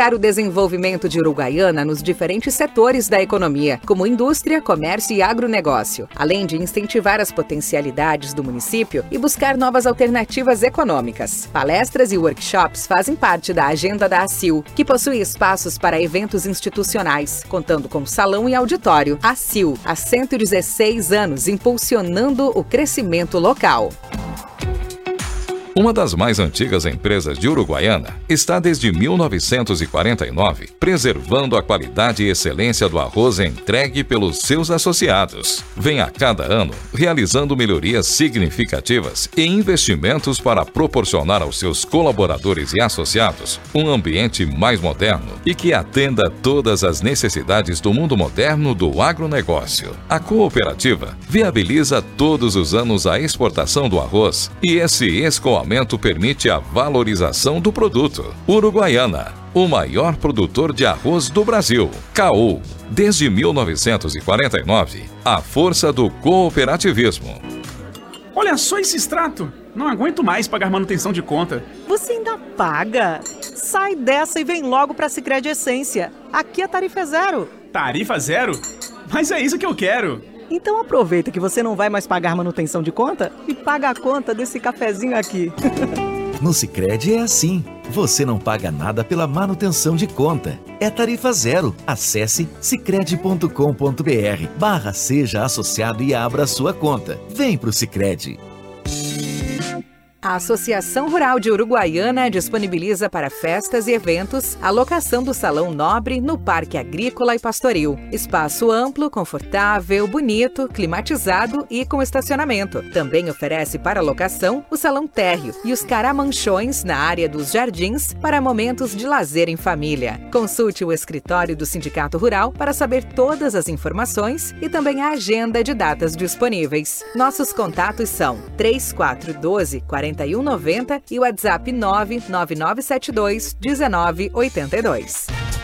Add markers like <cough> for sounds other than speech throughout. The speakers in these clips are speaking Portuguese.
fomentar o desenvolvimento de Uruguaiana nos diferentes setores da economia, como indústria, comércio e agronegócio, além de incentivar as potencialidades do município e buscar novas alternativas econômicas. Palestras e workshops fazem parte da agenda da ACIL, que possui espaços para eventos institucionais, contando com salão e auditório. ACIL, há 116 anos impulsionando o crescimento local. Uma das mais antigas empresas de Uruguaiana está desde 1949 preservando a qualidade e excelência do arroz entregue pelos seus associados. Vem a cada ano realizando melhorias significativas e investimentos para proporcionar aos seus colaboradores e associados um ambiente mais moderno e que atenda todas as necessidades do mundo moderno do agronegócio. A cooperativa viabiliza todos os anos a exportação do arroz e esse escoamento aumento permite a valorização do produto. Uruguaiana, o maior produtor de arroz do Brasil. Caú, desde 1949, a força do cooperativismo. Olha só esse extrato! Não aguento mais pagar manutenção de conta. Você ainda paga? Sai dessa e vem logo para Sicredi Essência. Aqui a tarifa é zero. Tarifa zero? Mas é isso que eu quero. Então aproveita que você não vai mais pagar manutenção de conta e paga a conta desse cafezinho aqui. <laughs> No Sicredi é assim. Você não paga nada pela manutenção de conta. É tarifa zero. Acesse sicredi.com.br barra seja associado e abra sua conta. Vem pro Sicredi. A Associação Rural de Uruguaiana disponibiliza para festas e eventos a locação do Salão Nobre no Parque Agrícola e Pastoril. Espaço amplo, confortável, bonito, climatizado e com estacionamento. Também oferece para locação o Salão Térreo e os Caramanchões na área dos jardins para momentos de lazer em família. Consulte o escritório do Sindicato Rural para saber todas as informações e também a agenda de datas disponíveis. Nossos contatos são 3412 40 4190 e WhatsApp 99972 1982.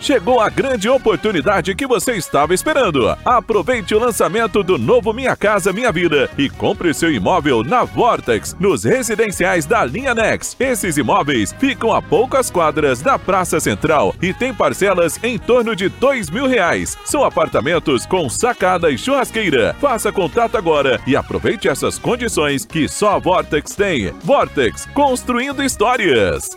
Chegou a grande oportunidade que você estava esperando. Aproveite o lançamento do novo Minha Casa Minha Vida e compre seu imóvel na Vortex, nos residenciais da linha Next. Esses imóveis ficam a poucas quadras da Praça Central e tem parcelas em torno de dois mil reais. São apartamentos com sacada e churrasqueira. Faça contato agora e aproveite essas condições que só a Vortex tem. Vortex, construindo histórias.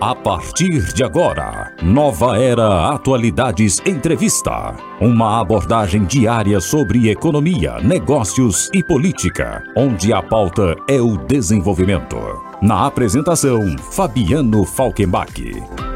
A partir de agora, Nova Era Atualidades Entrevista. Uma abordagem diária sobre economia, negócios e política, onde a pauta é o desenvolvimento. Na apresentação, Fabiano Falkenbach.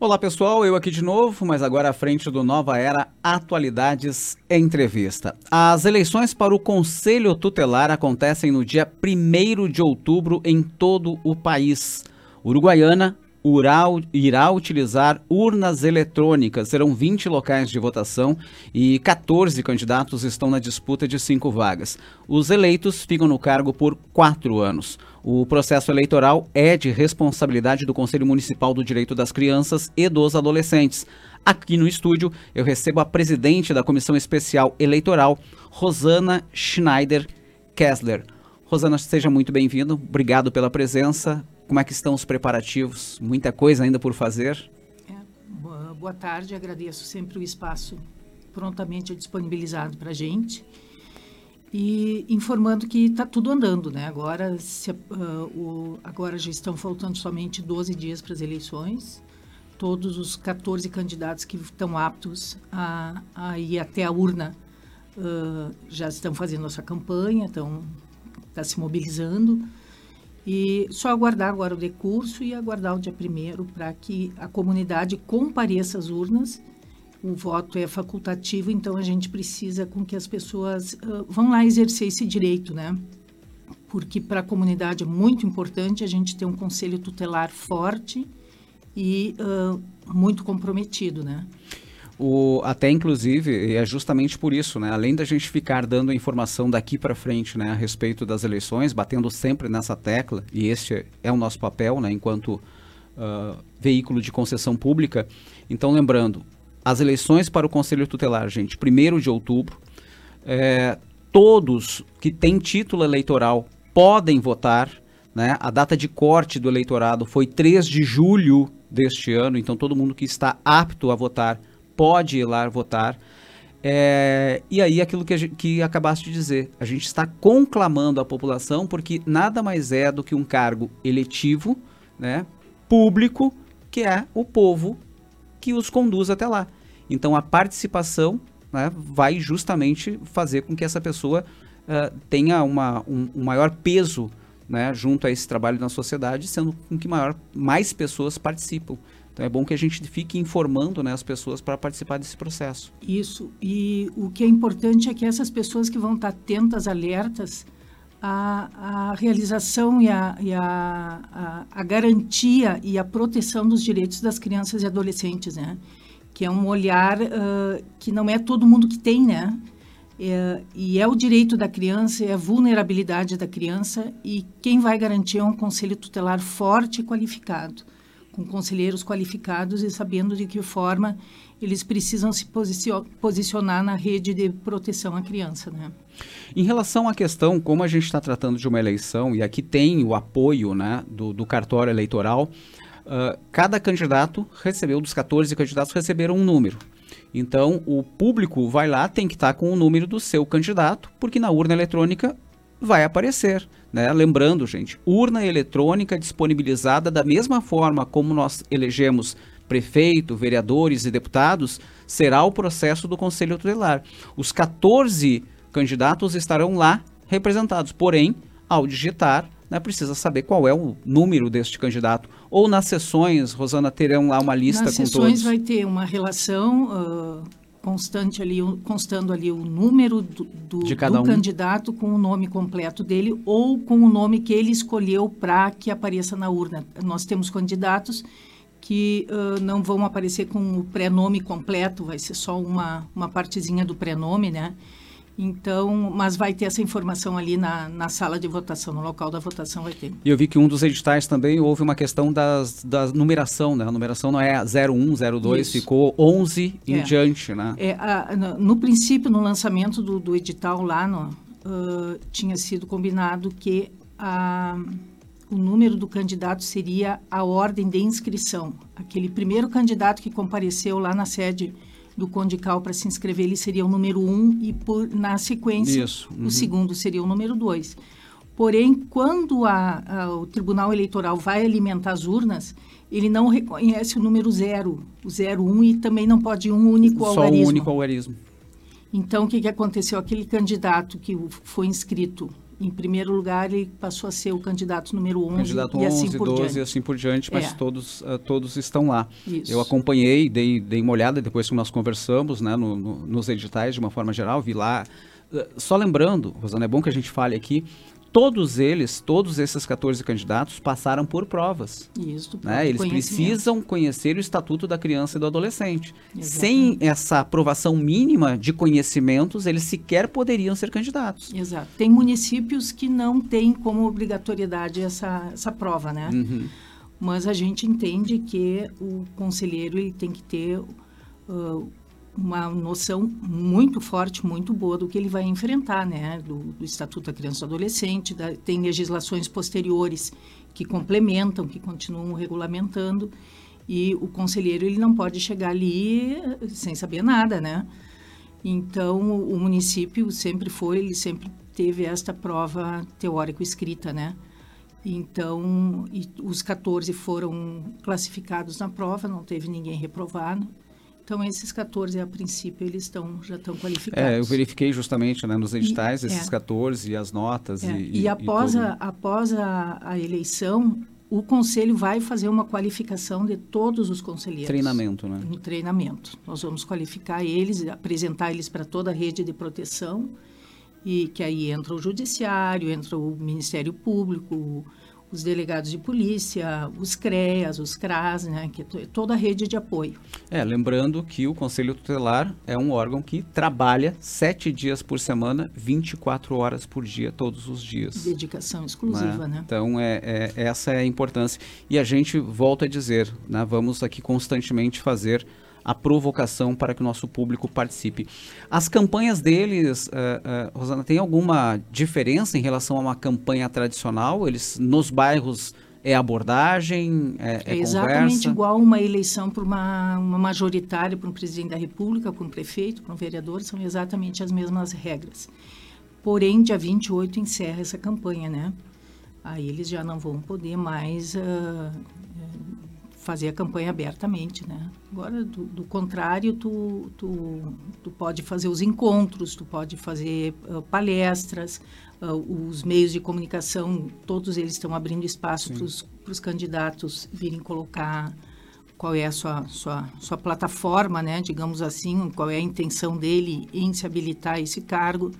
Olá pessoal, eu aqui de novo, mas agora à frente do Nova Era Atualidades Entrevista. As eleições para o Conselho Tutelar acontecem no dia 1 de outubro em todo o país. Uruguaiana Ural irá utilizar urnas eletrônicas. Serão 20 locais de votação e 14 candidatos estão na disputa de cinco vagas. Os eleitos ficam no cargo por quatro anos. O processo eleitoral é de responsabilidade do Conselho Municipal do Direito das Crianças e dos Adolescentes. Aqui no estúdio eu recebo a presidente da Comissão Especial Eleitoral, Rosana Schneider Kessler. Rosana, seja muito bem-vinda. Obrigado pela presença. Como é que estão os preparativos? Muita coisa ainda por fazer? É, boa tarde, agradeço sempre o espaço prontamente disponibilizado para a gente. E informando que está tudo andando, né? Agora, se, uh, o, agora já estão faltando somente 12 dias para as eleições. Todos os 14 candidatos que estão aptos a, a ir até a urna uh, já estão fazendo a sua campanha, estão tá se mobilizando. E só aguardar agora o decurso e aguardar o dia primeiro para que a comunidade compareça às urnas. O voto é facultativo, então a gente precisa com que as pessoas uh, vão lá exercer esse direito, né? Porque para a comunidade é muito importante a gente ter um conselho tutelar forte e uh, muito comprometido, né? O, até inclusive, é justamente por isso, né? Além da gente ficar dando informação daqui para frente, né, a respeito das eleições, batendo sempre nessa tecla, e este é o nosso papel, né, enquanto uh, veículo de concessão pública. Então, lembrando, as eleições para o Conselho Tutelar, gente, 1 de outubro, é, todos que têm título eleitoral podem votar. Né? A data de corte do eleitorado foi 3 de julho deste ano, então todo mundo que está apto a votar pode ir lá votar. É, e aí aquilo que, que acabaste de dizer, a gente está conclamando a população porque nada mais é do que um cargo eletivo, né, público, que é o povo que os conduz até lá. Então a participação né, vai justamente fazer com que essa pessoa uh, tenha uma, um, um maior peso né, junto a esse trabalho na sociedade, sendo com que maior, mais pessoas participam. Então é bom que a gente fique informando né, as pessoas para participar desse processo. Isso. E o que é importante é que essas pessoas que vão estar atentas, alertas, a, a realização e, a, e a, a, a, garantia e a proteção dos direitos das crianças e adolescentes, né? Que é um olhar uh, que não é todo mundo que tem, né? É, e é o direito da criança, é a vulnerabilidade da criança e quem vai garantir é um conselho tutelar forte e qualificado com conselheiros qualificados e sabendo de que forma eles precisam se posicionar na rede de proteção à criança. Né? Em relação à questão, como a gente está tratando de uma eleição, e aqui tem o apoio né, do, do cartório eleitoral, uh, cada candidato recebeu, dos 14 candidatos, receberam um número. Então, o público vai lá, tem que estar com o número do seu candidato, porque na urna eletrônica vai aparecer. Né? Lembrando, gente, urna eletrônica disponibilizada da mesma forma como nós elegemos prefeito, vereadores e deputados, será o processo do Conselho Tutelar. Os 14 candidatos estarão lá representados, porém, ao digitar, né, precisa saber qual é o número deste candidato. Ou nas sessões, Rosana, terão lá uma lista nas com todos? Nas sessões vai ter uma relação... Uh constante ali, constando ali o número do, do, do um. candidato com o nome completo dele ou com o nome que ele escolheu para que apareça na urna. Nós temos candidatos que uh, não vão aparecer com o pré-nome completo, vai ser só uma, uma partezinha do pré-nome, né? Então, mas vai ter essa informação ali na, na sala de votação, no local da votação vai ter. E eu vi que um dos editais também houve uma questão das, da numeração, né? A numeração não é 01, 02, Isso. ficou 11 é. em diante, né? É, a, no, no, princípio, no lançamento do, do edital lá, no, uh, tinha sido combinado que a, o número do candidato seria a ordem de inscrição. Aquele primeiro candidato que compareceu lá na sede do Condical para se inscrever, ele seria o número um e por, na sequência uhum. o segundo seria o número dois. Porém, quando a, a, o Tribunal Eleitoral vai alimentar as urnas, ele não reconhece o número zero, o zero um e também não pode um único Só algarismo. Só um único algarismo. Então, o que, que aconteceu? Aquele candidato que foi inscrito em primeiro lugar, ele passou a ser o candidato número 11 candidato e 11, assim por 12 diante. e assim por diante, mas é. todos, uh, todos estão lá. Isso. Eu acompanhei, dei, dei uma olhada depois que nós conversamos né, no, no, nos editais de uma forma geral, vi lá. Uh, só lembrando, Rosana, é bom que a gente fale aqui, todos eles, todos esses 14 candidatos passaram por provas. Isso, né? Eles precisam conhecer o Estatuto da Criança e do Adolescente. Exatamente. Sem essa aprovação mínima de conhecimentos, eles sequer poderiam ser candidatos. Exato. Tem municípios que não têm como obrigatoriedade essa, essa prova, né? Uhum. Mas a gente entende que o conselheiro ele tem que ter uh, uma noção muito forte, muito boa do que ele vai enfrentar, né? Do, do Estatuto da Criança e do Adolescente, da, tem legislações posteriores que complementam, que continuam regulamentando, e o conselheiro ele não pode chegar ali sem saber nada, né? Então, o município sempre foi, ele sempre teve esta prova teórico-escrita, né? Então, os 14 foram classificados na prova, não teve ninguém reprovado. Então, esses 14, a princípio, eles estão, já estão qualificados. É, eu verifiquei justamente né, nos editais e, esses é. 14 e as notas. É. E, e, após, e a, após a, a, eleição, o conselho vai fazer uma qualificação de todos os conselheiros. Treinamento, né? Um treinamento. Nós vamos qualificar eles, apresentar eles para toda a rede de proteção, e que aí entra o judiciário, entra o Ministério Público, os delegados de polícia, os CREAS, os CRAS, né, que é toda a rede de apoio. É, lembrando que o Conselho Tutelar é um órgão que trabalha sete dias por semana, 24 horas por dia, todos os dias. Dedicação exclusiva, né? né? Então, é, é, essa é a importância. E a gente volta a dizer, né, vamos aqui constantemente fazer a provocação para que o nosso público participe. As campanhas deles, uh, uh, Rosana, tem alguma diferença em relação a uma campanha tradicional? Eles nos bairros é abordagem, é, é, é exatamente conversa? igual uma eleição para uma, uma majoritária, para um presidente da República, para um prefeito, para um vereador, são exatamente as mesmas regras. Porém, dia 28 encerra essa campanha, né? Aí eles já não vão poder mais uh, fazer a campanha abertamente, né? Agora, do, do contrário, tu, tu, tu, pode fazer os encontros, tu pode fazer uh, palestras, uh, os meios de comunicação, todos eles estão abrindo espaço para os candidatos virem colocar qual é a sua, sua, sua plataforma, né? Digamos assim, qual é a intenção dele em se habilitar a esse cargo.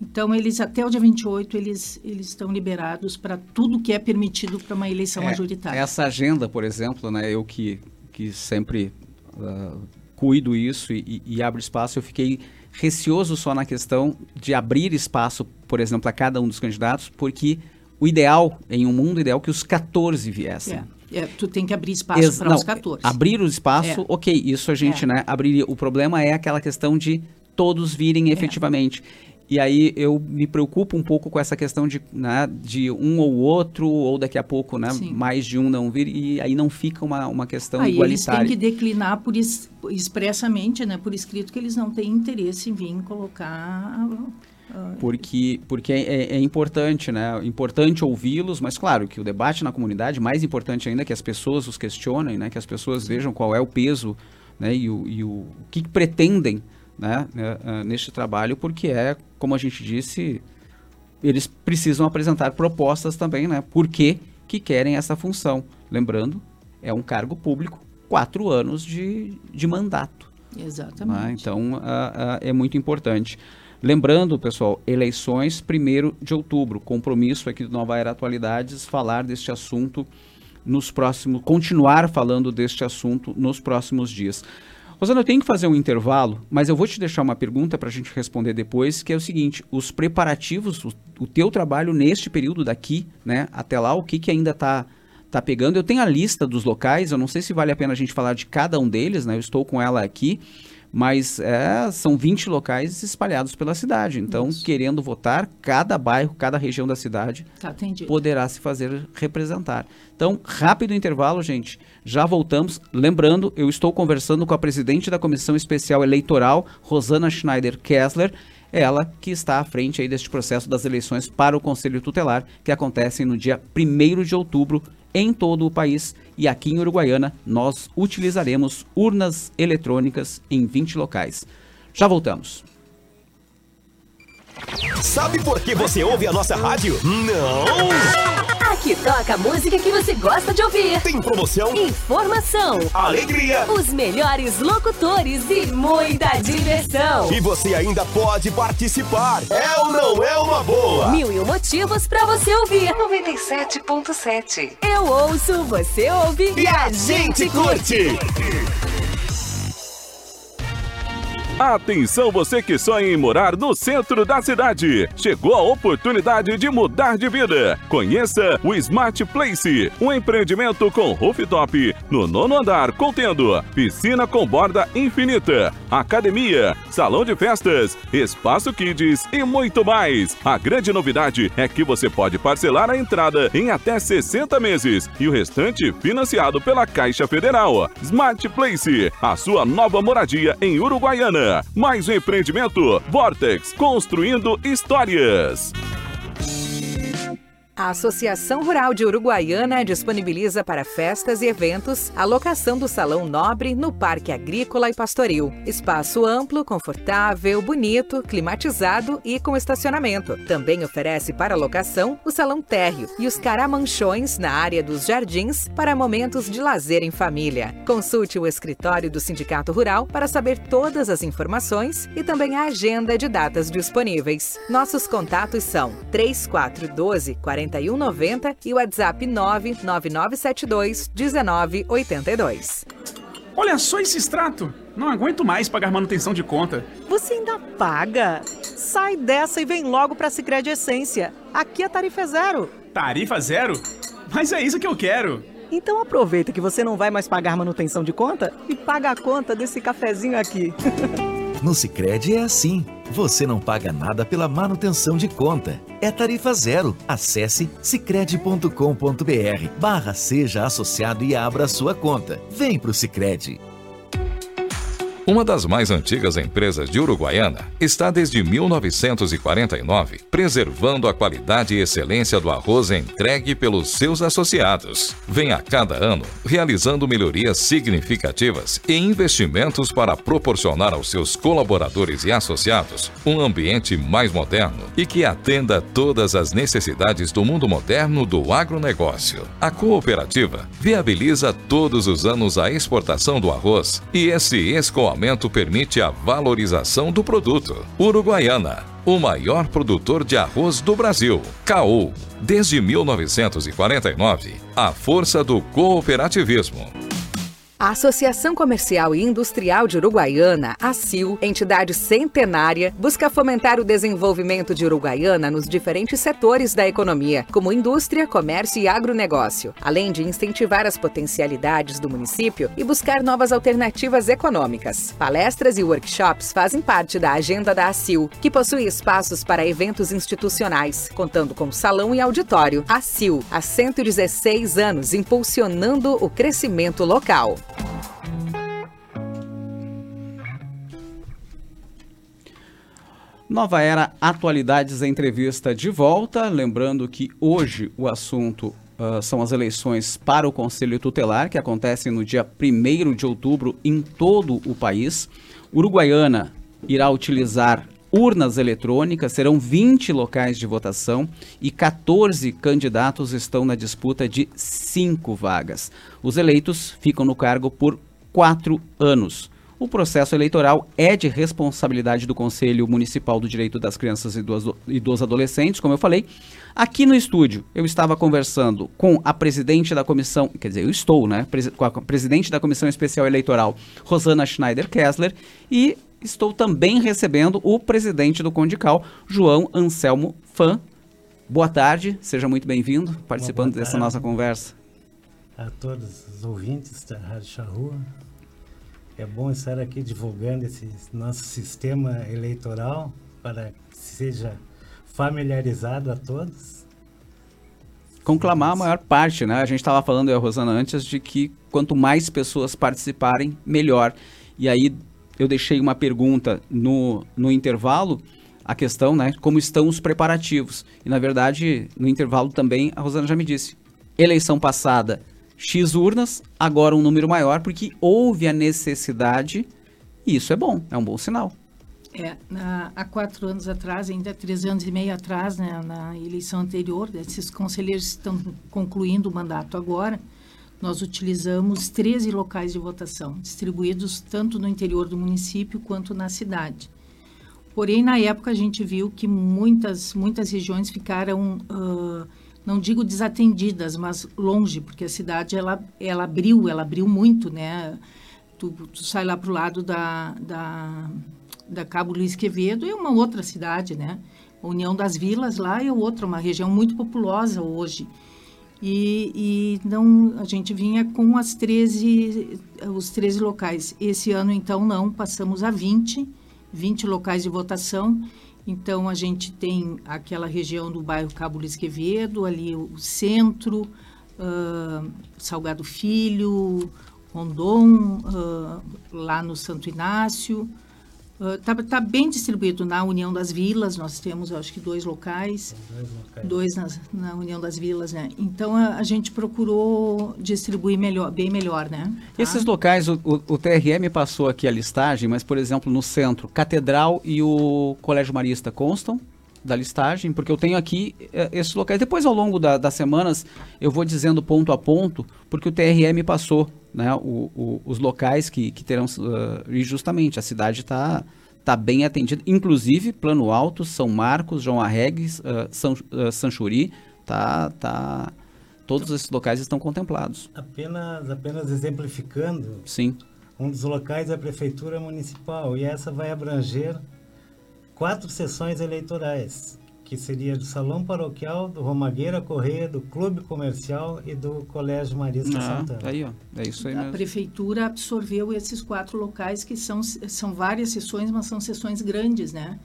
Então, eles até o dia 28, eles, eles estão liberados para tudo que é permitido para uma eleição é, majoritária. Essa agenda, por exemplo, né, eu que, que sempre uh, cuido isso e, e, abro espaço, eu fiquei receoso só na questão de abrir espaço, por exemplo, a cada um dos candidatos, porque o ideal, em um mundo ideal, é que os 14 viessem. É. É, tu tem que abrir espaço para os 14. Abrir o espaço, é. ok, isso a gente, é. né, abriria. O problema é aquela questão de todos virem é. efetivamente. E aí eu me preocupo um pouco com essa questão de, né, de um ou outro, ou daqui a pouco né, mais de um não vir, e aí não fica uma, uma questão aí igualitária. Eles têm que declinar por es, expressamente, né, por escrito, que eles não têm interesse em vir colocar ah, porque porque é, é, é, importante, né? Importante ouvi-los, mas claro que o debate na comunidade, mais importante ainda que as pessoas os questionem, né? Que as pessoas vejam qual é o peso, né? E o, e o, o que pretendem né, né, ah, neste trabalho, porque é, como a gente disse, eles precisam apresentar propostas também, né? Por que, que querem essa função? Lembrando, é um cargo público, quatro anos de, de mandato. Exatamente. Né? Então, uh, uh, é muito importante. Lembrando, pessoal, eleições 1 de outubro. Compromisso aqui do Nova Era Atualidades falar deste assunto nos próximos. continuar falando deste assunto nos próximos dias. Rosana, eu tenho que fazer um intervalo, mas eu vou te deixar uma pergunta para a gente responder depois, que é o seguinte: os preparativos, o, o teu trabalho neste período daqui, né, até lá, o que, que ainda está tá pegando? Eu tenho a lista dos locais, eu não sei se vale a pena a gente falar de cada um deles, né? Eu estou com ela aqui mas é, são 20 locais espalhados pela cidade. Então, Isso. querendo votar, cada bairro, cada região da cidade tá, poderá se fazer representar. Então, rápido intervalo, gente. Já voltamos. Lembrando, eu estou conversando com a presidente da Comissão Especial Eleitoral, Rosana Schneider Kessler ela que está à frente aí deste processo das eleições para o Conselho Tutelar, que acontecem no dia 1 de outubro em todo o país e aqui em Uruguaiana nós utilizaremos urnas eletrônicas em 20 locais. Já voltamos. Sabe por que você ouve a nossa rádio? Não! Aqui toca a música que você gosta de ouvir. Tem promoção, informação, alegria, os melhores locutores e muita diversão. E você ainda pode participar. É ou não é uma boa? Mil e um motivos para você ouvir. 97.7. Eu ouço, você ouve e, e a gente curte. curte. Atenção você que sonha em morar no centro da cidade. Chegou a oportunidade de mudar de vida. Conheça o Smart Place, um empreendimento com rooftop no nono andar, contendo piscina com borda infinita, academia, salão de festas, espaço kids e muito mais. A grande novidade é que você pode parcelar a entrada em até 60 meses e o restante financiado pela Caixa Federal. Smart Place, a sua nova moradia em Uruguaiana. Mais um empreendimento Vortex, construindo histórias. A Associação Rural de Uruguaiana disponibiliza para festas e eventos a locação do Salão Nobre no Parque Agrícola e Pastoril. Espaço amplo, confortável, bonito, climatizado e com estacionamento. Também oferece para locação o Salão Térreo e os caramanchões na área dos jardins para momentos de lazer em família. Consulte o escritório do Sindicato Rural para saber todas as informações e também a agenda de datas disponíveis. Nossos contatos são 3412 40 4190 e o WhatsApp 99972 1982. Olha só esse extrato! Não aguento mais pagar manutenção de conta. Você ainda paga? Sai dessa e vem logo para a Sicredi Essência. Aqui a tarifa é zero. Tarifa zero? Mas é isso que eu quero. Então aproveita que você não vai mais pagar manutenção de conta e paga a conta desse cafezinho aqui. <laughs> No Sicredi é assim. Você não paga nada pela manutenção de conta. É tarifa zero. Acesse sicredi.com.br barra seja associado e abra sua conta. Vem pro Sicredi. Uma das mais antigas empresas de Uruguaiana está desde 1949 preservando a qualidade e excelência do arroz entregue pelos seus associados. Vem a cada ano realizando melhorias significativas e investimentos para proporcionar aos seus colaboradores e associados um ambiente mais moderno e que atenda todas as necessidades do mundo moderno do agronegócio. A cooperativa viabiliza todos os anos a exportação do arroz e esse escoamento permite a valorização do produto. Uruguaiana, o maior produtor de arroz do Brasil. Caú, desde 1949, a força do cooperativismo. A Associação Comercial e Industrial de Uruguaiana, ACIL, entidade centenária, busca fomentar o desenvolvimento de Uruguaiana nos diferentes setores da economia, como indústria, comércio e agronegócio, além de incentivar as potencialidades do município e buscar novas alternativas econômicas. Palestras e workshops fazem parte da agenda da ACIL, que possui espaços para eventos institucionais, contando com salão e auditório. ACIL, há 116 anos impulsionando o crescimento local. Nova Era Atualidades Entrevista de volta. Lembrando que hoje o assunto uh, são as eleições para o Conselho Tutelar, que acontecem no dia 1 de outubro em todo o país. Uruguaiana irá utilizar urnas eletrônicas, serão 20 locais de votação e 14 candidatos estão na disputa de cinco vagas. Os eleitos ficam no cargo por quatro anos. O processo eleitoral é de responsabilidade do Conselho Municipal do Direito das Crianças e dos, e dos Adolescentes, como eu falei. Aqui no estúdio, eu estava conversando com a presidente da comissão, quer dizer, eu estou, né? Com a presidente da Comissão Especial Eleitoral, Rosana Schneider Kessler, e estou também recebendo o presidente do Condical, João Anselmo Fã. Boa tarde, seja muito bem-vindo, participando dessa nossa conversa. A todos os ouvintes da Rádio Charrua. É bom estar aqui divulgando esse nosso sistema eleitoral para que seja familiarizado a todos. Conclamar a maior parte, né? A gente estava falando, eu e a Rosana, antes, de que quanto mais pessoas participarem, melhor. E aí, eu deixei uma pergunta no, no intervalo, a questão, né, como estão os preparativos. E na verdade, no intervalo também, a Rosana já me disse, eleição passada, X urnas, agora um número maior, porque houve a necessidade, e isso é bom, é um bom sinal. É, na, há quatro anos atrás, ainda três anos e meio atrás, né, na eleição anterior, esses conselheiros estão concluindo o mandato agora, nós utilizamos 13 locais de votação, distribuídos tanto no interior do município quanto na cidade. Porém, na época, a gente viu que muitas, muitas regiões ficaram, uh, não digo desatendidas, mas longe, porque a cidade, ela, ela abriu, ela abriu muito, né? Tu, tu sai lá para o lado da, da, da Cabo Luiz Quevedo, é uma outra cidade, né? A União das Vilas lá é outra, uma região muito populosa hoje. E, e não, a gente vinha com as 13, os 13 locais. Esse ano, então, não, passamos a 20, 20 locais de votação. Então, a gente tem aquela região do bairro Cabo Luiz Quevedo, ali o centro, uh, Salgado Filho, Rondon, uh, lá no Santo Inácio, Está uh, tá bem distribuído na União das Vilas, nós temos, acho que, dois locais. Dois, locais. dois nas, na União das Vilas, né? Então, a, a, gente procurou distribuir melhor, bem melhor, né? Tá? Esses locais, o, o, o, TRM passou aqui a listagem, mas, por exemplo, no centro, Catedral e o Colégio Marista constam da listagem, porque eu tenho aqui é, esses locais. Depois, ao longo da, das semanas, eu vou dizendo ponto a ponto, porque o TRM passou né, o, o, os locais que, que terão. Uh, e justamente a cidade está tá bem atendida, inclusive Plano Alto, São Marcos, João Arregues, uh, São, uh, Sanchuri, tá, tá, todos esses locais estão contemplados. Apenas, apenas exemplificando. Sim. Um dos locais é a Prefeitura Municipal e essa vai abranger quatro sessões eleitorais, que seria do Salão Paroquial, do Romagueira Correia, do Clube Comercial e do Colégio Marista Ah, Santana. aí, ó. É isso aí A mesmo. prefeitura absorveu esses quatro locais que são, são várias sessões, mas são sessões grandes, né?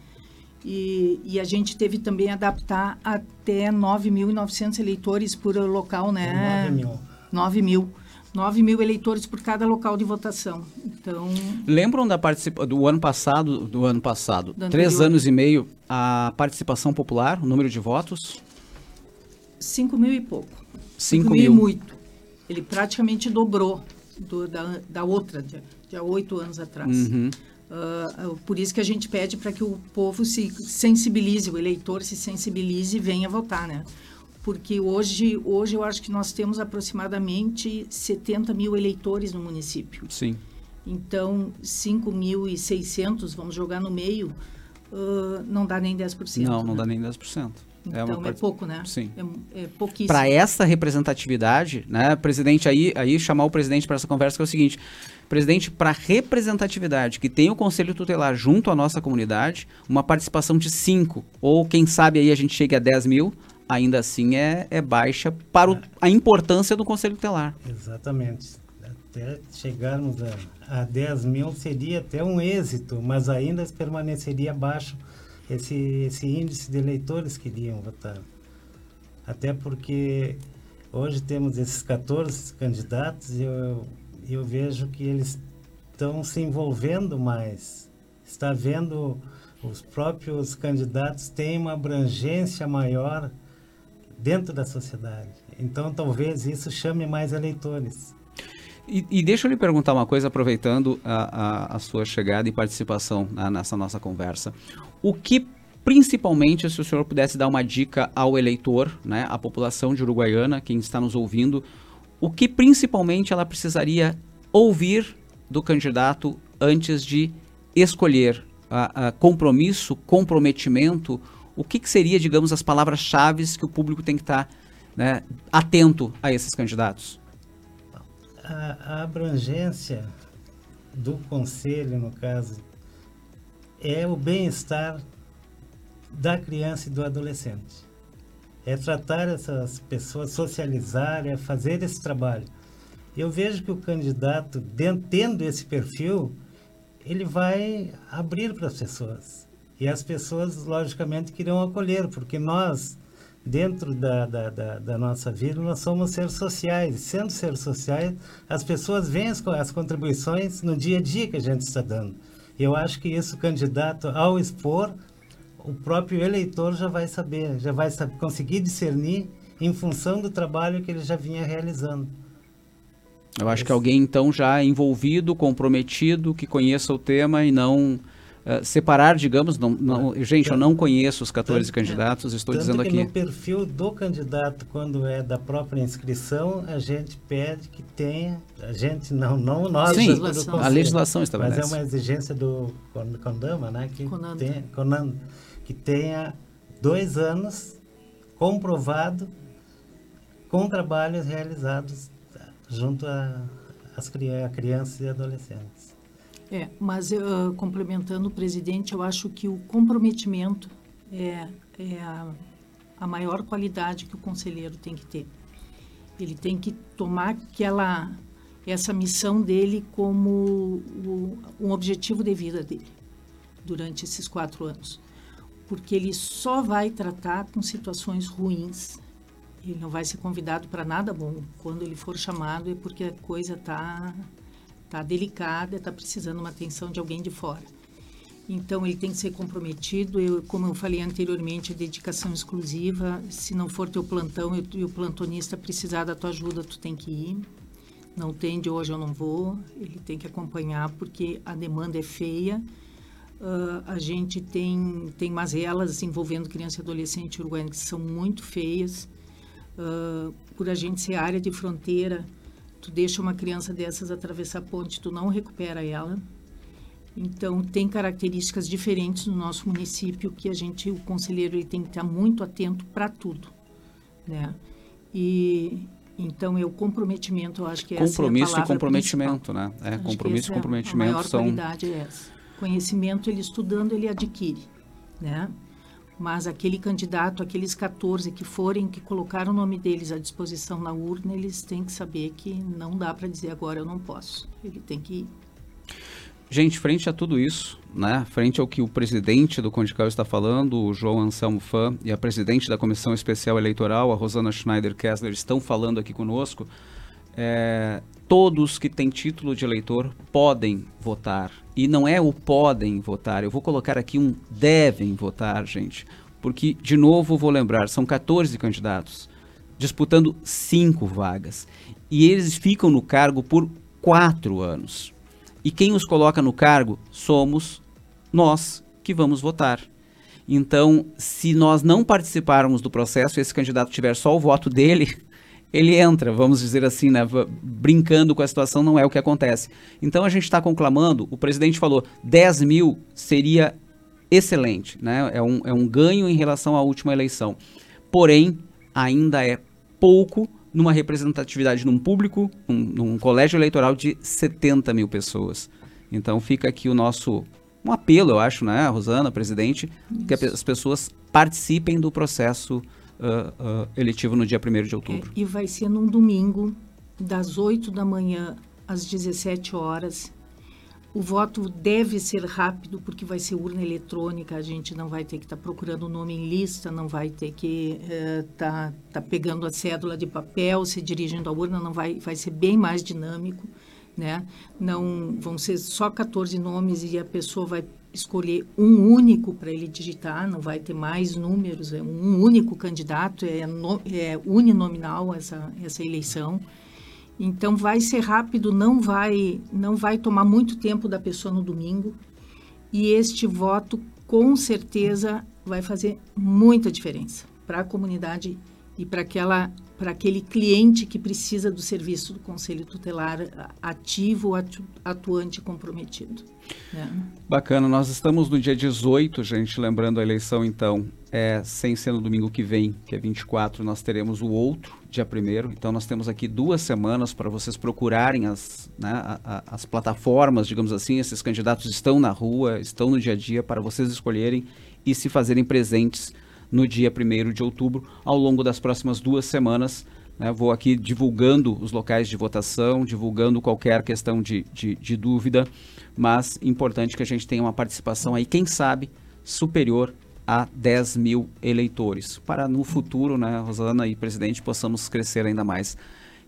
E, e a gente teve também adaptar até 9.900 eleitores por local, né? 9 mil. 9 mil. 9 mil eleitores por cada local de votação. Então, Lembram da participa do ano passado, do ano passado, Do três anos e meio, a participação popular, o número de votos? 5 mil e pouco. Cinco mil. e mil. muito. Ele praticamente dobrou do- da, da outra, de, de há oito anos atrás. Uhum. Ah, por isso que a gente pede para que o povo se sensibilize, o eleitor se sensibilize e venha votar, né? Porque hoje, hoje eu acho que nós temos aproximadamente 70 mil eleitores no município. Sim. Então, 5.600, vamos jogar no meio, ah, não dá nem 10%. Não, não né? dá nem 10%. Então, é, part- pouco, né? Sim. É, é pouquíssimo. Para essa representatividade, né, presidente, aí, aí chamar o presidente para essa conversa que é o seguinte, presidente, para representatividade, que tem o conselho tutelar junto à nossa comunidade, uma participação de 5, ou quem sabe aí a gente chegue a 10 mil, ainda assim é, é baixa para o- a importância do conselho tutelar. Exatamente. Até chegarmos a, a 10 mil seria até um êxito, mas ainda permaneceria abaixo esse, esse índice de eleitores que iriam votar. Até porque hoje temos esses 14 candidatos e eu, eu vejo que eles estão se envolvendo mais. Está vendo os próprios candidatos têm uma abrangência maior dentro da sociedade. Então talvez isso chame mais eleitores. E, e deixa eu lhe perguntar uma coisa, aproveitando a, a- a sua chegada e participação nessa nossa conversa. O que, principalmente, se o senhor pudesse dar uma dica ao eleitor, né, à população de Uruguaiana, quem está nos ouvindo, o que principalmente ela precisaria ouvir do candidato antes de escolher a, a compromisso, comprometimento? O que, que seria, digamos, as palavras-chave que o público tem que estar né, atento a esses candidatos? A, a abrangência do conselho, no caso, é o bem-estar da criança e do adolescente. É tratar essas pessoas, socializar, é fazer esse trabalho. Eu vejo que o candidato, tendo esse perfil, ele vai abrir para as pessoas. E as pessoas, logicamente, que irão acolher, porque nós, dentro da, da, da, da nossa vida, nós somos seres sociais. Sendo seres sociais, as pessoas veem as, as contribuições no dia a dia que a gente está dando. E eu acho que isso, candidato, ao expor, o próprio eleitor já vai saber, já vai sab- conseguir discernir em função do trabalho que ele já vinha realizando. Eu acho que alguém então já envolvido, comprometido, que conheça o tema e não eh, separar, digamos, não, não- gente, eu não conheço os 14 Tanto- candidatos, estou Tanto dizendo que aqui. no perfil do candidato, quando é da própria inscrição, a gente pede que tenha, a gente não, não nós, Sim, mas do a legislação estabelece. Mas é uma exigência do Con- Condama, né, que Conanda. tenha, Conan- que tenha dois anos comprovado com trabalhos realizados junto a, às a crianças e adolescentes. É, mas eu, complementando o presidente, eu acho que o comprometimento é, é a, a maior qualidade que o conselheiro tem que ter. Ele tem que tomar aquela essa missão dele como o, um objetivo de vida dele durante esses quatro anos, porque ele só vai tratar com situações ruins. Ele não vai ser convidado para nada bom. Quando ele for chamado é porque a coisa está tá delicada, está precisando uma atenção de alguém de fora. Então ele tem que ser comprometido. Eu, como eu falei anteriormente, a dedicação exclusiva. Se não for teu plantão e o- plantonista precisar da tua ajuda, tu tem que ir. Não tem de hoje eu não vou. Ele tem que acompanhar porque a demanda é feia. Ah, a gente tem tem mazelas envolvendo criança e adolescente uruguaiano que são muito feias. Ah, por a gente ser área de fronteira, tu deixa uma criança dessas atravessar a ponte, tu não recupera ela. Então tem características diferentes no nosso município que a gente, o conselheiro, ele tem que estar muito atento para tudo, né? E então é o comprometimento, eu acho que essa Compromisso é a e comprometimento, principal. né? É, Acho compromisso e é a- comprometimento A maior são- qualidade é essa. Conhecimento ele estudando ele adquire, né? Mas aquele candidato, aqueles 14 que forem, que colocaram o nome deles à disposição na urna, eles têm que saber que não dá para dizer agora eu não posso. Ele tem que ir. Gente, frente a tudo isso, né, frente ao que o presidente do Condical está falando, o João Anselmo Fã, e a presidente da Comissão Especial Eleitoral, a Rosana Schneider-Kessler, estão falando aqui conosco, é, todos que têm título de eleitor podem votar. E não é o podem votar, eu vou colocar aqui um devem votar, gente. Porque, de novo, vou lembrar, são 14 candidatos disputando cinco vagas. E eles ficam no cargo por quatro anos. E quem os coloca no cargo somos nós que vamos votar. Então, se nós não participarmos do processo e esse candidato tiver só o voto dele, ele entra, vamos dizer assim, né, brincando com a situação, não é o que acontece. Então a gente está conclamando, o presidente falou 10 mil seria excelente, né? é, um, é um ganho em relação à última eleição. Porém, ainda é pouco numa representatividade num público, num, num colégio eleitoral de 70 mil pessoas. Então fica aqui o nosso um apelo, eu acho, né, Rosana, presidente, Isso. que as pessoas participem do processo uh, eletivo no dia 1 de outubro. É, e vai ser num domingo, das 8 da manhã às 17 horas, o voto deve ser rápido, porque vai ser urna eletrônica, a gente não vai ter que estar tá procurando o nome em lista, não vai ter que estar uh, tá, tá pegando a cédula de papel, se dirigindo à urna, não vai, vai ser bem mais dinâmico, né? Não vão ser só 14 nomes e a pessoa vai escolher um único para ele digitar, não vai ter mais números, é um único candidato, é, no, é uninominal essa, essa eleição. Então vai ser rápido, não vai não vai tomar muito tempo da pessoa no domingo. E este voto com certeza vai fazer muita diferença para a comunidade e para aquela para aquele cliente que precisa do serviço do conselho tutelar ativo, atuante e comprometido. É. Bacana, nós estamos no dia 18, gente, lembrando a eleição então, é, sem ser no domingo que vem, que é 24, nós teremos o outro, dia 1 Então nós temos aqui duas semanas para vocês procurarem as, né, a, a, as plataformas, digamos assim, esses candidatos estão na rua, estão no dia a dia para vocês escolherem e se fazerem presentes no dia 1 de outubro, ao longo das próximas duas semanas. Né, vou aqui divulgando os locais de votação, divulgando qualquer questão de, de, de dúvida, mas importante que a gente tenha uma participação aí, quem sabe, superior a 10 mil eleitores, para no futuro, né, Rosana e presidente, possamos crescer ainda mais.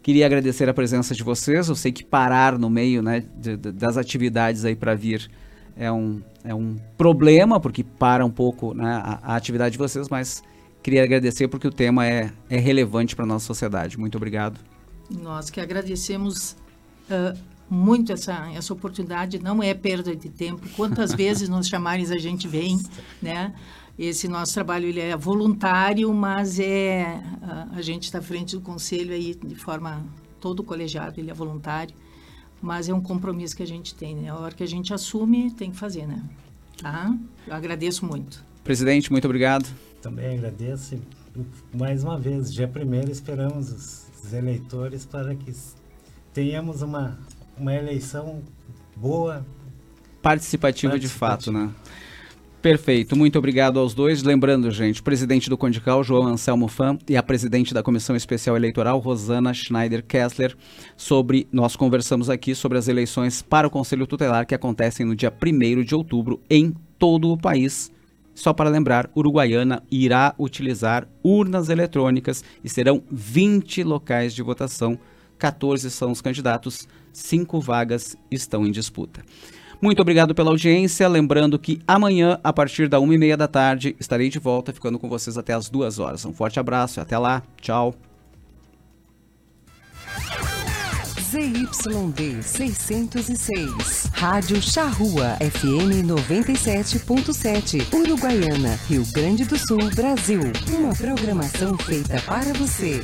Queria agradecer a presença de vocês. Eu sei que parar no meio né, de, de, das atividades aí para vir é um, é um problema, porque para um pouco né, a, a, atividade de vocês, mas queria agradecer porque o tema é, é relevante para a nossa sociedade. Muito obrigado. Nós que agradecemos uh, muito essa, essa oportunidade, não é perda de tempo. Quantas <laughs> vezes nos chamarem a gente vem, né? Esse nosso trabalho ele é voluntário, mas é a, a gente está à frente do conselho aí de forma todo colegiado, ele é voluntário mas é um compromisso que a gente tem, né? A hora que a gente assume, tem que fazer, né? Tá? Eu agradeço muito. Presidente, muito obrigado. Também agradeço. Mais uma vez, dia primeiro esperamos os eleitores para que tenhamos uma, uma eleição boa. Participativa, participativa. de fato, né? Perfeito, muito obrigado aos dois. Lembrando, gente, o presidente do Condical, João Anselmo Fã, e a presidente da Comissão Especial Eleitoral, Rosana Schneider Kessler, sobre. Nós conversamos aqui sobre as eleições para o Conselho Tutelar que acontecem no dia 1 de outubro em todo o país. Só para lembrar, Uruguaiana irá utilizar urnas eletrônicas e serão 20 locais de votação. 14 são os candidatos, 5 vagas estão em disputa. Muito obrigado pela audiência. Lembrando que amanhã, a partir da uma e meia da tarde, estarei de volta, ficando com vocês até as duas horas. Um forte abraço e até lá. Tchau. ZYD 606. Rádio Charrua FM 97.7. Uruguaiana, Rio Grande do Sul, Brasil. Uma programação feita para você.